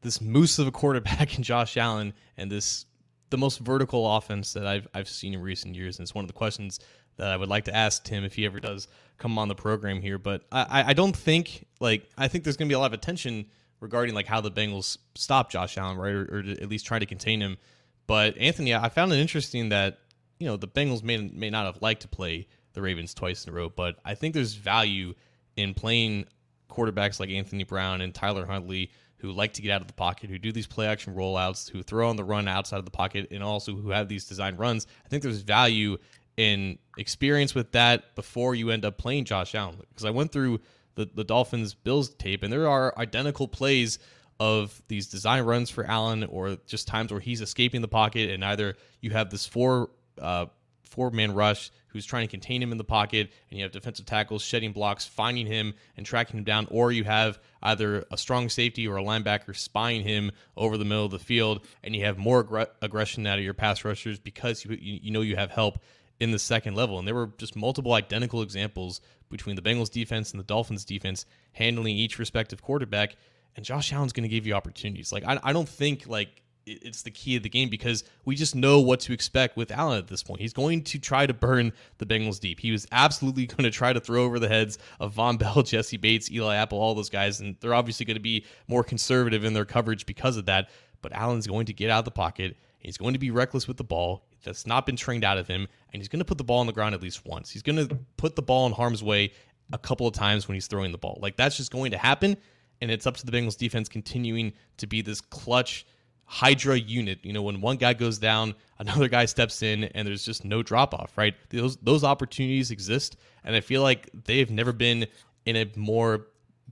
this moose of a quarterback in Josh Allen and this the most vertical offense that I've I've seen in recent years, and it's one of the questions that I would like to ask Tim if he ever does come on the program here. But I, I don't think like I think there's going to be a lot of attention regarding like how the Bengals stop Josh Allen, right, or, or at least try to contain him. But Anthony, I found it interesting that you know the Bengals may may not have liked to play the Ravens twice in a row, but I think there's value in playing quarterbacks like Anthony Brown and Tyler Huntley who like to get out of the pocket, who do these play action rollouts, who throw on the run outside of the pocket, and also who have these design runs. I think there's value in experience with that before you end up playing Josh Allen. Because I went through the, the Dolphins Bills tape, and there are identical plays of these design runs for Allen or just times where he's escaping the pocket, and either you have this four uh, four man rush who's trying to contain him in the pocket, and you have defensive tackles shedding blocks, finding him and tracking him down, or you have either a strong safety or a linebacker spying him over the middle of the field, and you have more aggr- aggression out of your pass rushers because you, you know you have help in the second level. And there were just multiple identical examples between the Bengals defense and the Dolphins defense handling each respective quarterback. And Josh Allen's going to give you opportunities. Like I, I don't think like it's the key of the game because we just know what to expect with Allen at this point. He's going to try to burn the Bengals deep. He was absolutely going to try to throw over the heads of Vonn Bell, Jessie Bates, Eli Apple, all those guys, and they're obviously going to be more conservative in their coverage because of that. But Allen's going to get out of the pocket. He's going to be reckless with the ball. That's not been trained out of him, and he's going to put the ball on the ground at least once. He's going to put the ball in harm's way a couple of times when he's throwing the ball. Like that's just going to happen, and it's up to the Bengals defense continuing to be this clutch Hydra unit. You know, when one guy goes down, another guy steps in, and there's just no drop off. Right? Those those opportunities exist, and I feel like they've never been in a more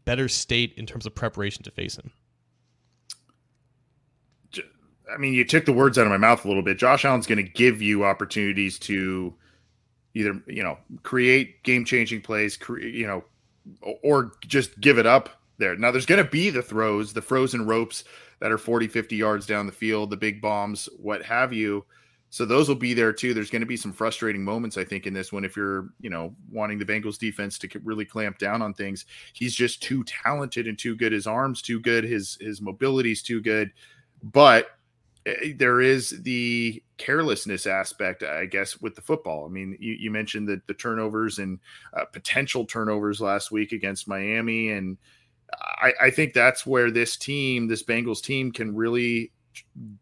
better state in terms of preparation to face him. I mean, you took the words out of my mouth a little bit. Josh Allen's going to give you opportunities to either you know create game changing plays, cre- you know, or just give it up there. Now, there's going to be the throws, the frozen ropes that are 40, 50 yards down the field, the big bombs, what have you. So those will be there too. There's going to be some frustrating moments, I think, in this one. If you're, you know, wanting the Bengals defense to really clamp down on things, he's just too talented and too good. His arms too good. His his mobility's too good. But eh, there is the carelessness aspect, I guess, with the football. I mean, you, you mentioned that the turnovers and uh, potential turnovers last week against Miami, and I, I think that's where this team, this Bengals team, can really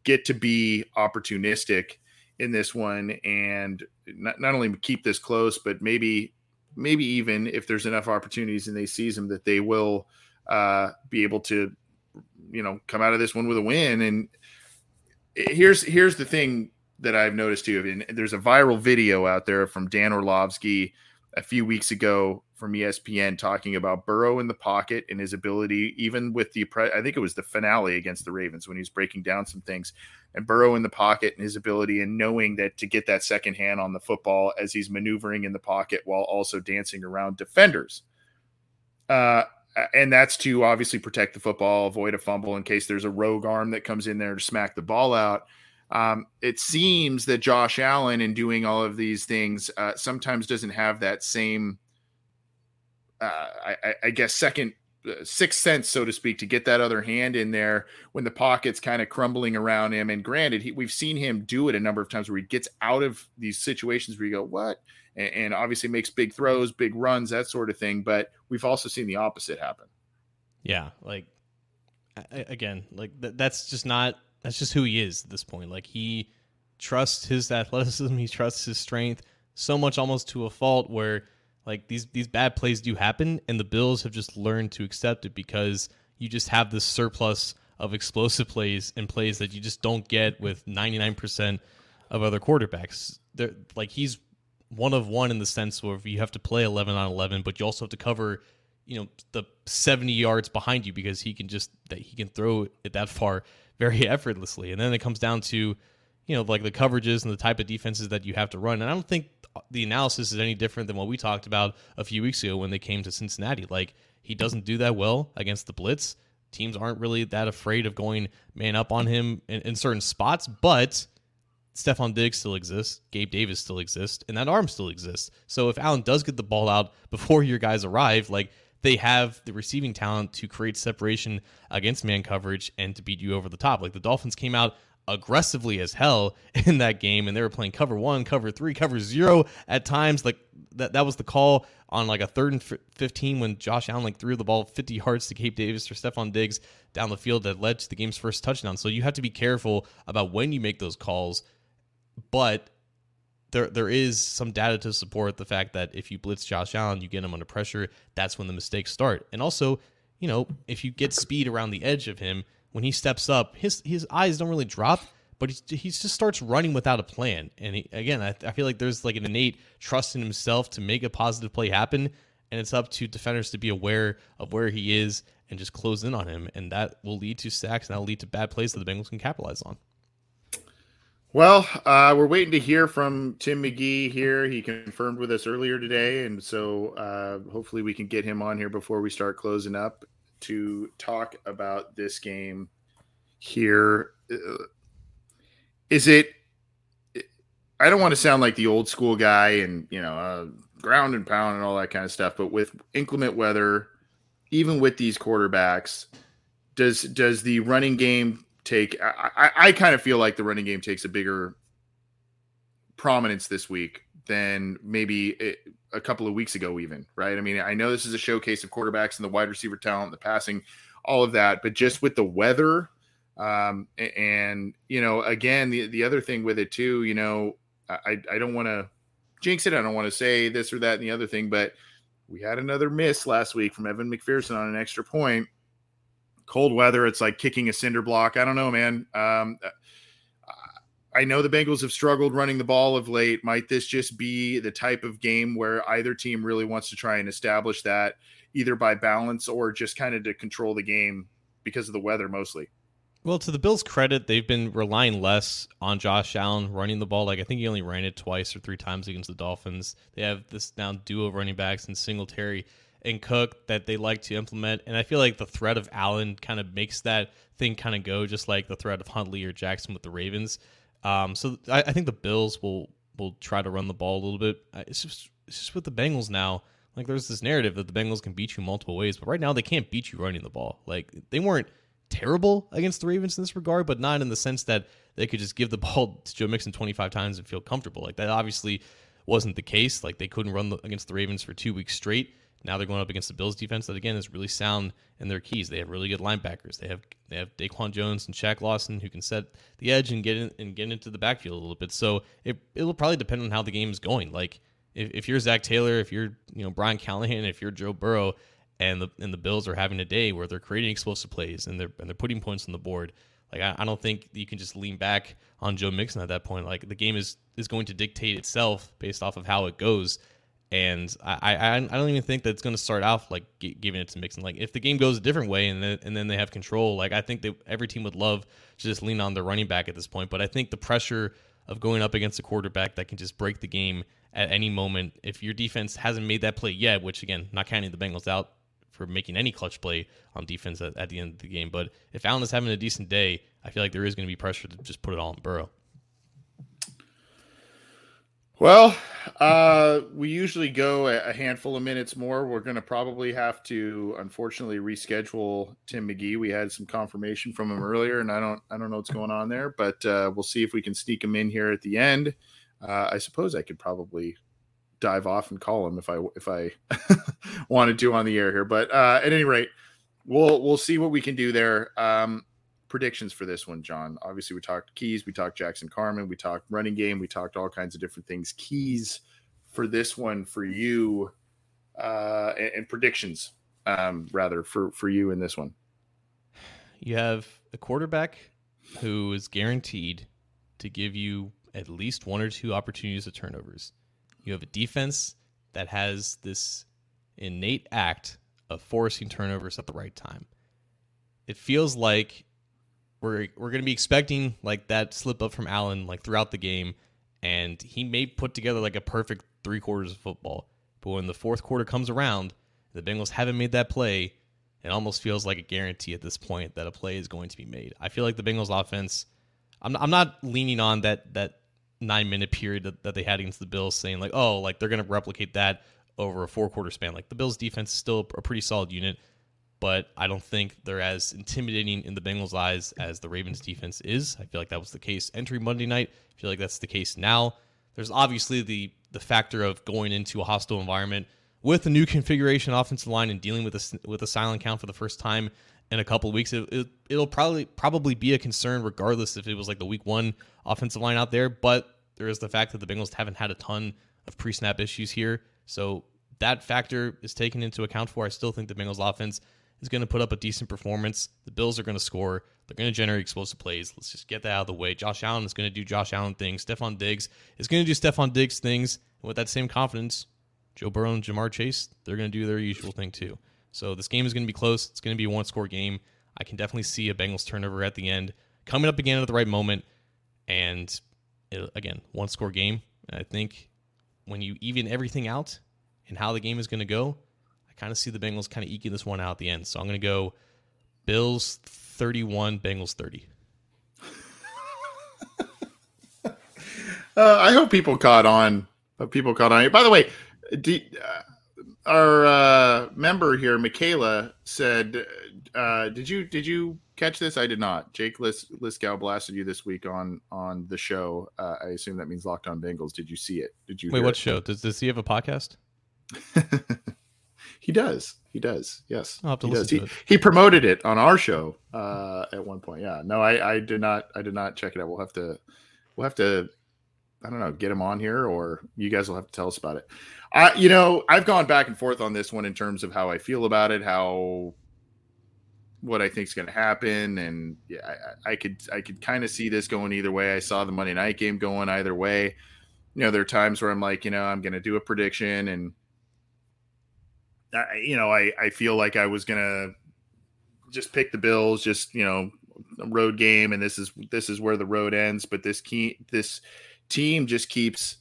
get to be opportunistic in this one and not, not only keep this close, but maybe maybe even if there's enough opportunities and they seize them that they will uh, be able to you know come out of this one with a win. And here's here's the thing that I've noticed too. And there's a viral video out there from Dan Orlovsky a few weeks ago from ESPN talking about Burrow in the pocket and his ability, even with the I think it was the finale against the Ravens when he was breaking down some things, and Burrow in the pocket and his ability and knowing that to get that second hand on the football as he's maneuvering in the pocket while also dancing around defenders. Uh, and that's to obviously protect the football, avoid a fumble in case there's a rogue arm that comes in there to smack the ball out. Um, it seems that Josh Allen, in doing all of these things, uh, sometimes doesn't have that same, uh, I, I, guess, second uh, sixth sense, so to speak, to get that other hand in there when the pocket's kind of crumbling around him. And granted, he, we've seen him do it a number of times where he gets out of these situations where you go, "What?" and, and obviously makes big throws, big runs, that sort of thing. But we've also seen the opposite happen. Yeah, like again, like th- that's just not that's just who he is at this point. Like he trusts his athleticism, he trusts his strength so much almost to a fault where like these these bad plays do happen and the Bills have just learned to accept it because you just have this surplus of explosive plays and plays that you just don't get with 99% of other quarterbacks. They're like he's one of one in the sense where you have to play 11 on 11 but you also have to cover you know the 70 yards behind you because he can just that he can throw it that far very effortlessly. And then it comes down to, you know, like the coverages and the type of defenses that you have to run. And I don't think the analysis is any different than what we talked about a few weeks ago when they came to Cincinnati. Like he doesn't do that well against the blitz. Teams aren't really that afraid of going man up on him in, in certain spots, but Stefon Diggs still exists, Gabe Davis still exists, and that arm still exists. So if Allen does get the ball out before your guys arrive, like they have the receiving talent to create separation against man coverage and to beat you over the top. Like the Dolphins came out aggressively as hell in that game and they were playing cover 1, cover 3, cover 0 at times like that that was the call on like a third and 15 when Josh Allen like threw the ball 50 yards to Gabe Davis or Stefon Diggs down the field that led to the game's first touchdown. So you have to be careful about when you make those calls. But there there is some data to support the fact that if you blitz Josh Allen, you get him under pressure. That's when the mistakes start. And also, you know, if you get speed around the edge of him when he steps up, his his eyes don't really drop, but he, he just starts running without a plan. And he, again, I, I feel like there's like an innate trust in himself to make a positive play happen. And it's up to defenders to be aware of where he is and just close in on him. And that will lead to sacks and that'll lead to bad plays that the Bengals can capitalize on. Well, uh, we're waiting to hear from Tim McGee here. He confirmed with us earlier today, and so uh, hopefully we can get him on here before we start closing up to talk about this game here. Uh, it? I don't want to sound like the old school guy and you know uh, ground and pound and all that kind of stuff, but with inclement weather, even with these quarterbacks, does does the running game take. I, I, I kind of feel like the running game takes a bigger prominence this week than maybe it, a couple of weeks ago, even right. I mean, I know this is a showcase of quarterbacks and the wide receiver talent, the passing, all of that, but just with the weather, um, and you know, again, the the other thing with it too, you know, I I don't want to jinx it. I don't want to say this or that and the other thing, but we had another miss last week from Evan McPherson on an extra point cold weather, it's like kicking a cinder block. I don't know, man. Um, I know the Bengals have struggled running the ball of late. Might this just be the type of game where either team really wants to try and establish that either by balance or just kind of to control the game because of the weather mostly? Well, to the Bills' credit, they've been relying less on Josh Allen running the ball. Like I think he only ran it twice or three times against the Dolphins. They have this now duo running backs and Singletary and Cook that they like to implement. And I feel like the threat of Allen kind of makes that thing kind of go, just like the threat of Huntley or Jackson with the Ravens. Um, so I, I, think the Bills will will try to run the ball a little bit. It's just it's just with the Bengals now. Like there's this narrative that the Bengals can beat you multiple ways, but right now they can't beat you running the ball. Like they weren't terrible against the Ravens in this regard, but not in the sense that they could just give the ball to Joe Mixon 25 times and feel comfortable. Like that obviously wasn't the case. Like they couldn't run the, against the Ravens for two weeks straight Now they're going up against the Bills defense that again is really sound in their keys. They have really good linebackers. They have they have DaQuan Jones and Shaq Lawson who can set the edge and get in and get into the backfield a little bit. So it it'll probably depend on how the game is going. Like if, if you're Zac Taylor, if you're you know Brian Callahan, if you're Joe Burrow, and the and the Bills are having a day where they're creating explosive plays and they're and they're putting points on the board. Like I, I don't think you can just lean back on Joe Mixon at that point. Like the game is is going to dictate itself based off of how it goes. And I, I, I don't even think that it's going to start off like g- giving it to Mixon. Like if the game goes a different way and then, and then they have control, like I think that every team would love to just lean on their running back at this point. But I think the pressure of going up against a quarterback that can just break the game at any moment, if your defense hasn't made that play yet, which again, not counting the Bengals out for making any clutch play on defense at, at the end of the game. But if Allen is having a decent day, I feel like there is going to be pressure to just put it all on Burrow. Well, uh, we usually go a handful of minutes more. We're going to probably have to, unfortunately, reschedule Tim McGee. We had some confirmation from him earlier, and I don't, I don't know what's going on there, but uh, we'll see if we can sneak him in here at the end. Uh, I suppose I could probably dive off and call him if I if I wanted to on the air here. But uh, at any rate, we'll we'll see what we can do there. Um, predictions for this one, John. Obviously, we talked keys, we talked Jackson Carman, we talked running game, we talked all kinds of different things. Keys for this one for you, uh, and, and predictions, um, rather for for you in this one. You have a quarterback who is guaranteed to give you at least one or two opportunities of turnovers. You have a defense that has this innate act of forcing turnovers at the right time. It feels like we're we're going to be expecting like that slip up from Allen like throughout the game, and he may put together like a perfect three quarters of football. But when the fourth quarter comes around, the Bengals haven't made that play. It almost feels like a guarantee at this point that a play is going to be made. I feel like the Bengals offense. I'm I'm not leaning on that that nine minute period that, that they had against the Bills, saying like, oh, like they're going to replicate that over a four quarter span. Like the Bills defense is still a pretty solid unit, but I don't think they're as intimidating in the Bengals' eyes as the Ravens defense is. I feel like that was the case entering Monday night. I feel like that's the case now. There's obviously the the factor of going into a hostile environment with a new configuration offensive line and dealing with a with a silent count for the first time in a couple weeks. It, it, it'll probably probably be a concern regardless if it was like the week one offensive line out there. But there is the fact that the Bengals haven't had a ton of pre snap issues here. So that factor is taken into account for. I still think the Bengals offense is going to put up a decent performance. The Bills are going to score. They're going to generate explosive plays. Let's just get that out of the way. Josh Allen is going to do Josh Allen things. Stefon Diggs is going to do Stefon Diggs things. And with that same confidence, Joe Burrow and Ja'Marr Chase, they're going to do their usual thing too. So this game is going to be close. It's going to be a one score game. I can definitely see a Bengals turnover at the end coming up again at the right moment. And it, again, one score game. I think when you even everything out and how the game is going to go, kind of see the Bengals kind of eking this one out at the end. So I'm going to go Bills 31, Bengals 30. uh, I hope people caught on. People caught on. By the way, do, uh, our uh, member here, Michaela, said, uh, "Did you did you catch this? I did not. Jake Lis- Liscow blasted you this week on on the show. Uh, I assume that means Locked On Bengals. Did you see it? Did you wait? What it? show? Does does he have a podcast? he does. He does. Yes, I'll have to he listen does. to he, it. he promoted it on our show uh, at one point. Yeah. No, I I did not. I did not check it out. We'll have to. We'll have to. I don't know. Get him on here, or you guys will have to tell us about it. I, you know, I've gone back and forth on this one in terms of how I feel about it, how what I think is going to happen, and yeah, I, I could I could kind of see this going either way. I saw the Monday night game going either way. You know, there are times where I'm like, you know, I'm going to do a prediction, and I, you know, I I feel like I was to just pick the Bills, just you know, a road game, and this is this is where the road ends. But this key this team just keeps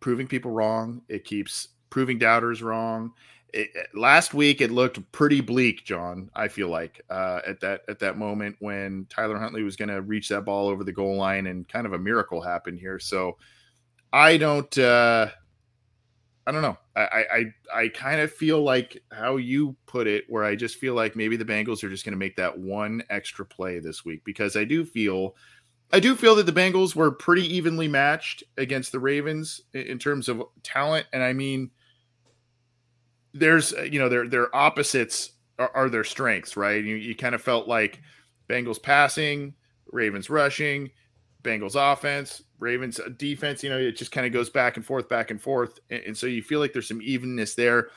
proving people wrong. It keeps proving doubters wrong it, last week it looked pretty bleak, John. I feel like uh, at that at that moment when Tyler Huntley was going to reach that ball over the goal line, and kind of a miracle happened here. So I don't, uh, I don't know. I I I kind of feel like how you put it, where I just feel like maybe the Bengals are just going to make that one extra play this week because I do feel. I do feel that the Bengals were pretty evenly matched against the Ravens in terms of talent, and I mean, there's you know their their opposites are, are their strengths, right? You you kind of felt like Bengals passing, Ravens rushing, Bengals offense, Ravens defense. You know, it just kind of goes back and forth, back and forth, and, and so you feel like there's some evenness there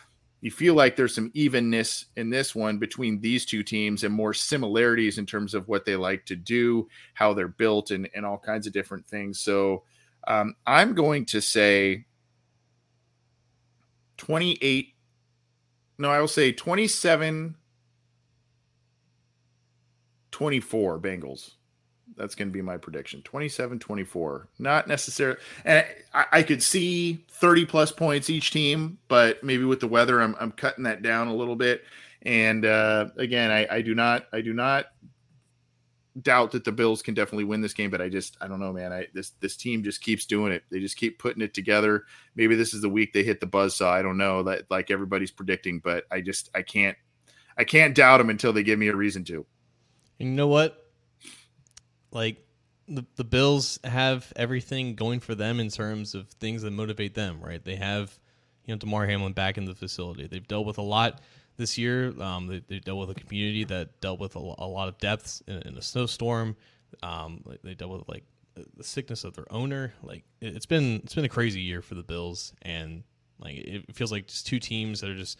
you feel like there's some evenness in this one between these two teams and more similarities in terms of what they like to do, how they're built, and, and all kinds of different things. So um, I'm going to say 28. No, I will say 27 24 Bengals. That's going to be my prediction 27 24. Not necessarily. And I, I, could see 30 plus points each team, but maybe with the weather, I'm, I'm cutting that down a little bit. And uh, again, I, I do not, I do not doubt that the Bills can definitely win this game, but I just, I don't know, man. I, this, this team just keeps doing it. They just keep putting it together. Maybe this is the week they hit the buzz saw. I don't know that like everybody's predicting, but I just, I can't, I can't doubt them until they give me a reason to. And you know what? Like the the Bills have everything going for them in terms of things that motivate them, right? They have you know Damar Hamlin back in the facility. They've dealt with a lot this year. Um, they, they dealt with a community that dealt with a, a lot of depths in, in a snowstorm. Um, they dealt with like the sickness of their owner. Like it, it's been it's been a crazy year for the Bills, and like it feels like just two teams that are just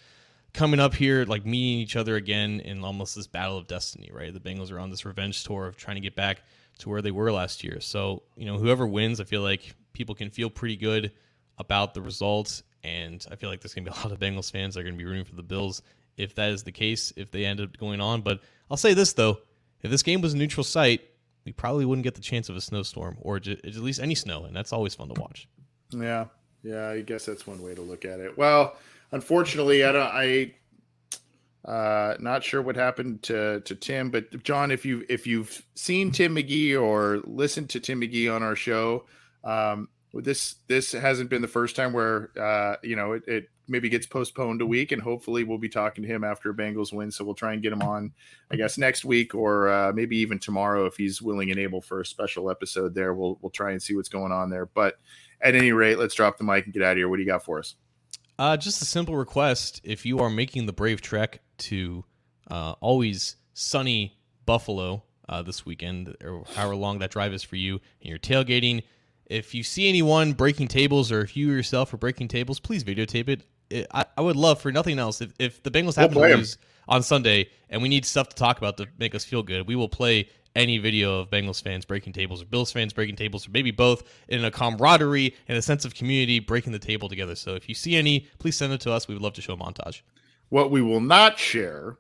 coming up here, like meeting each other again in almost this battle of destiny, right? The Bengals are on this revenge tour of trying to get back to where they were last year. So, you know, whoever wins, I feel like people can feel pretty good about the results. And I feel like there's going to be a lot of Bengals fans that are going to be rooting for the Bills if that is the case, if they end up going on. But I'll say this, though if this game was a neutral site, we probably wouldn't get the chance of a snowstorm or at least any snow. And that's always fun to watch. Yeah. Yeah. I guess that's one way to look at it. Well, unfortunately, I don't, I, uh, not sure what happened to to Tim, but John, if you if you've seen Tim McGee or listened to Tim McGee on our show, um, this this hasn't been the first time where uh, you know it, it, maybe gets postponed a week, and hopefully we'll be talking to him after Bengals win. So we'll try and get him on, I guess next week or uh, maybe even tomorrow if he's willing and able for a special episode. There, we'll we'll try and see what's going on there. But at any rate, let's drop the mic and get out of here. What do you got for us? Uh, just a simple request. If you are making the brave trek to uh, always sunny Buffalo uh, this weekend, or however long that drive is for you, and you're tailgating, if you see anyone breaking tables or if you yourself are breaking tables, please videotape it. it I, I, would love for nothing else if, if the Bengals happen we'll to lose on Sunday and we need stuff to talk about to make us feel good, we will play any video of Bengals fans breaking tables or Bills fans breaking tables or maybe both in a camaraderie and a sense of community breaking the table together. So if you see any, please send it to us. We would love to show a montage. What we will not share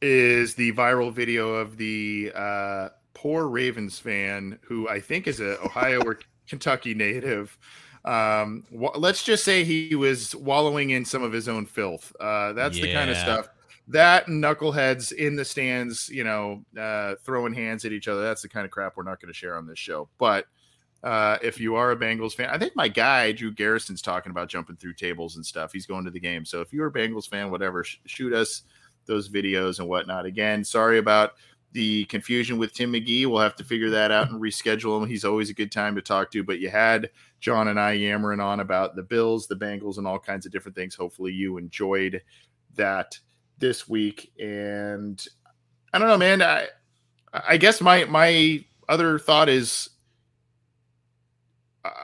is the viral video of the uh, poor Ravens fan who I think is a Ohio or Kentucky native. Um, let's just say he was wallowing in some of his own filth. Uh, that's yeah. the kind of stuff that knuckleheads in the stands, you know, uh, throwing hands at each other. That's the kind of crap we're not going to share on this show. But uh, if you are a Bengals fan, I think my guy Drew Garrison's talking about jumping through tables and stuff. He's going to the game. So if you're a Bengals fan, whatever, sh- shoot us those videos and whatnot. Again, sorry about the confusion with Tim McGee. We'll have to figure that out and reschedule him. He's always a good time to talk to. But you had John and I yammering on about the Bills, the Bengals, and all kinds of different things. Hopefully, you enjoyed that this week, and I don't know, man. I I guess my my other thought is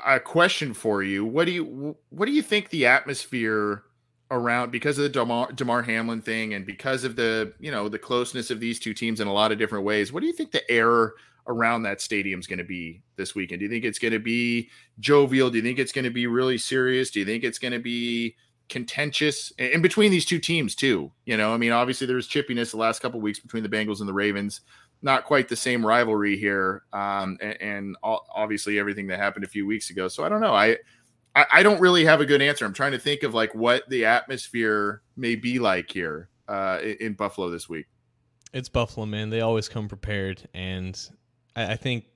a question for you. What do you what do you think the atmosphere around because of the Demar, Damar Hamlin thing and because of the you know the closeness of these two teams in a lot of different ways? What do you think the air around that stadium is going to be this weekend? Do you think it's going to be jovial? Do you think it's going to be really serious? Do you think it's going to be contentious in between these two teams too. You know, I mean, obviously there was chippiness the last couple weeks between the Bengals and the Ravens. Not quite the same rivalry here, um, and, and, obviously everything that happened a few weeks ago. So I don't know. I, I I don't really have a good answer. I'm trying to think of like what the atmosphere may be like here uh, in Buffalo this week. It's Buffalo, man. They always come prepared, and I, I think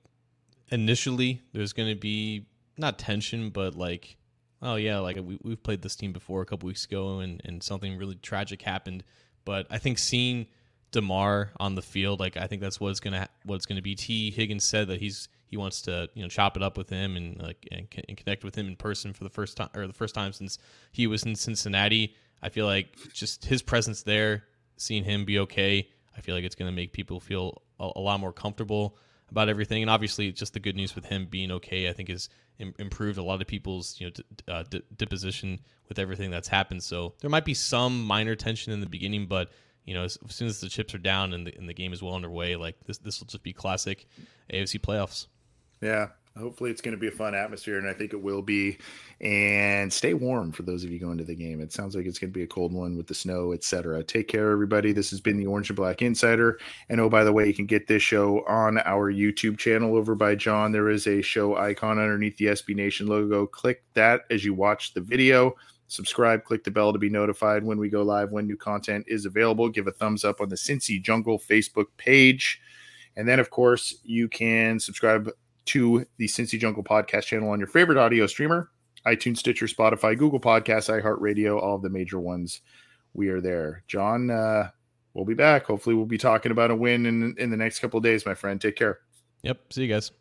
initially there's going to be not tension, but like oh yeah, like we, we've played this team before a couple weeks ago, and and something really tragic happened. But I think seeing Damar on the field, like I think that's what's gonna what's gonna be. T Higgins said that he's he wants to you know chop it up with him and like and, and connect with him in person for the first time or the first time since he was in Cincinnati. I feel like just his presence there, seeing him be okay, I feel like it's to make people feel a, a, lot more comfortable about everything. And obviously, just the good news with him being okay, I think has Im- improved a lot of people's you know d- uh, d- deposition with everything that's happened. So there might be some minor tension in the beginning, but you know, as, as soon as the chips are down and the, and the game is well underway, like this, this will just be classic AFC playoffs. Yeah, hopefully it's going to be a fun atmosphere, and I think it will be. And stay warm for those of you going to the game. It sounds like it's going to be a cold one with the snow, etc. Take care, everybody. This has been the Orange and Black Insider. And oh, by the way, you can get this show on our YouTube channel over by John. There is a show icon underneath the SB Nation logo. Click that as you watch the video. Subscribe, click the bell to be notified when we go live, when new content is available. Give a thumbs up on the Cincy Jungle Facebook page. And then, of course, you can subscribe to the Cincy Jungle podcast channel on your favorite audio streamer iTunes, Stitcher, Spotify, Google Podcasts, iHeartRadio, all of the major ones. We are there. John, uh, we'll be back. Hopefully, we'll be talking about a win in, in the next couple days, my friend. Take care. Yep. See you guys.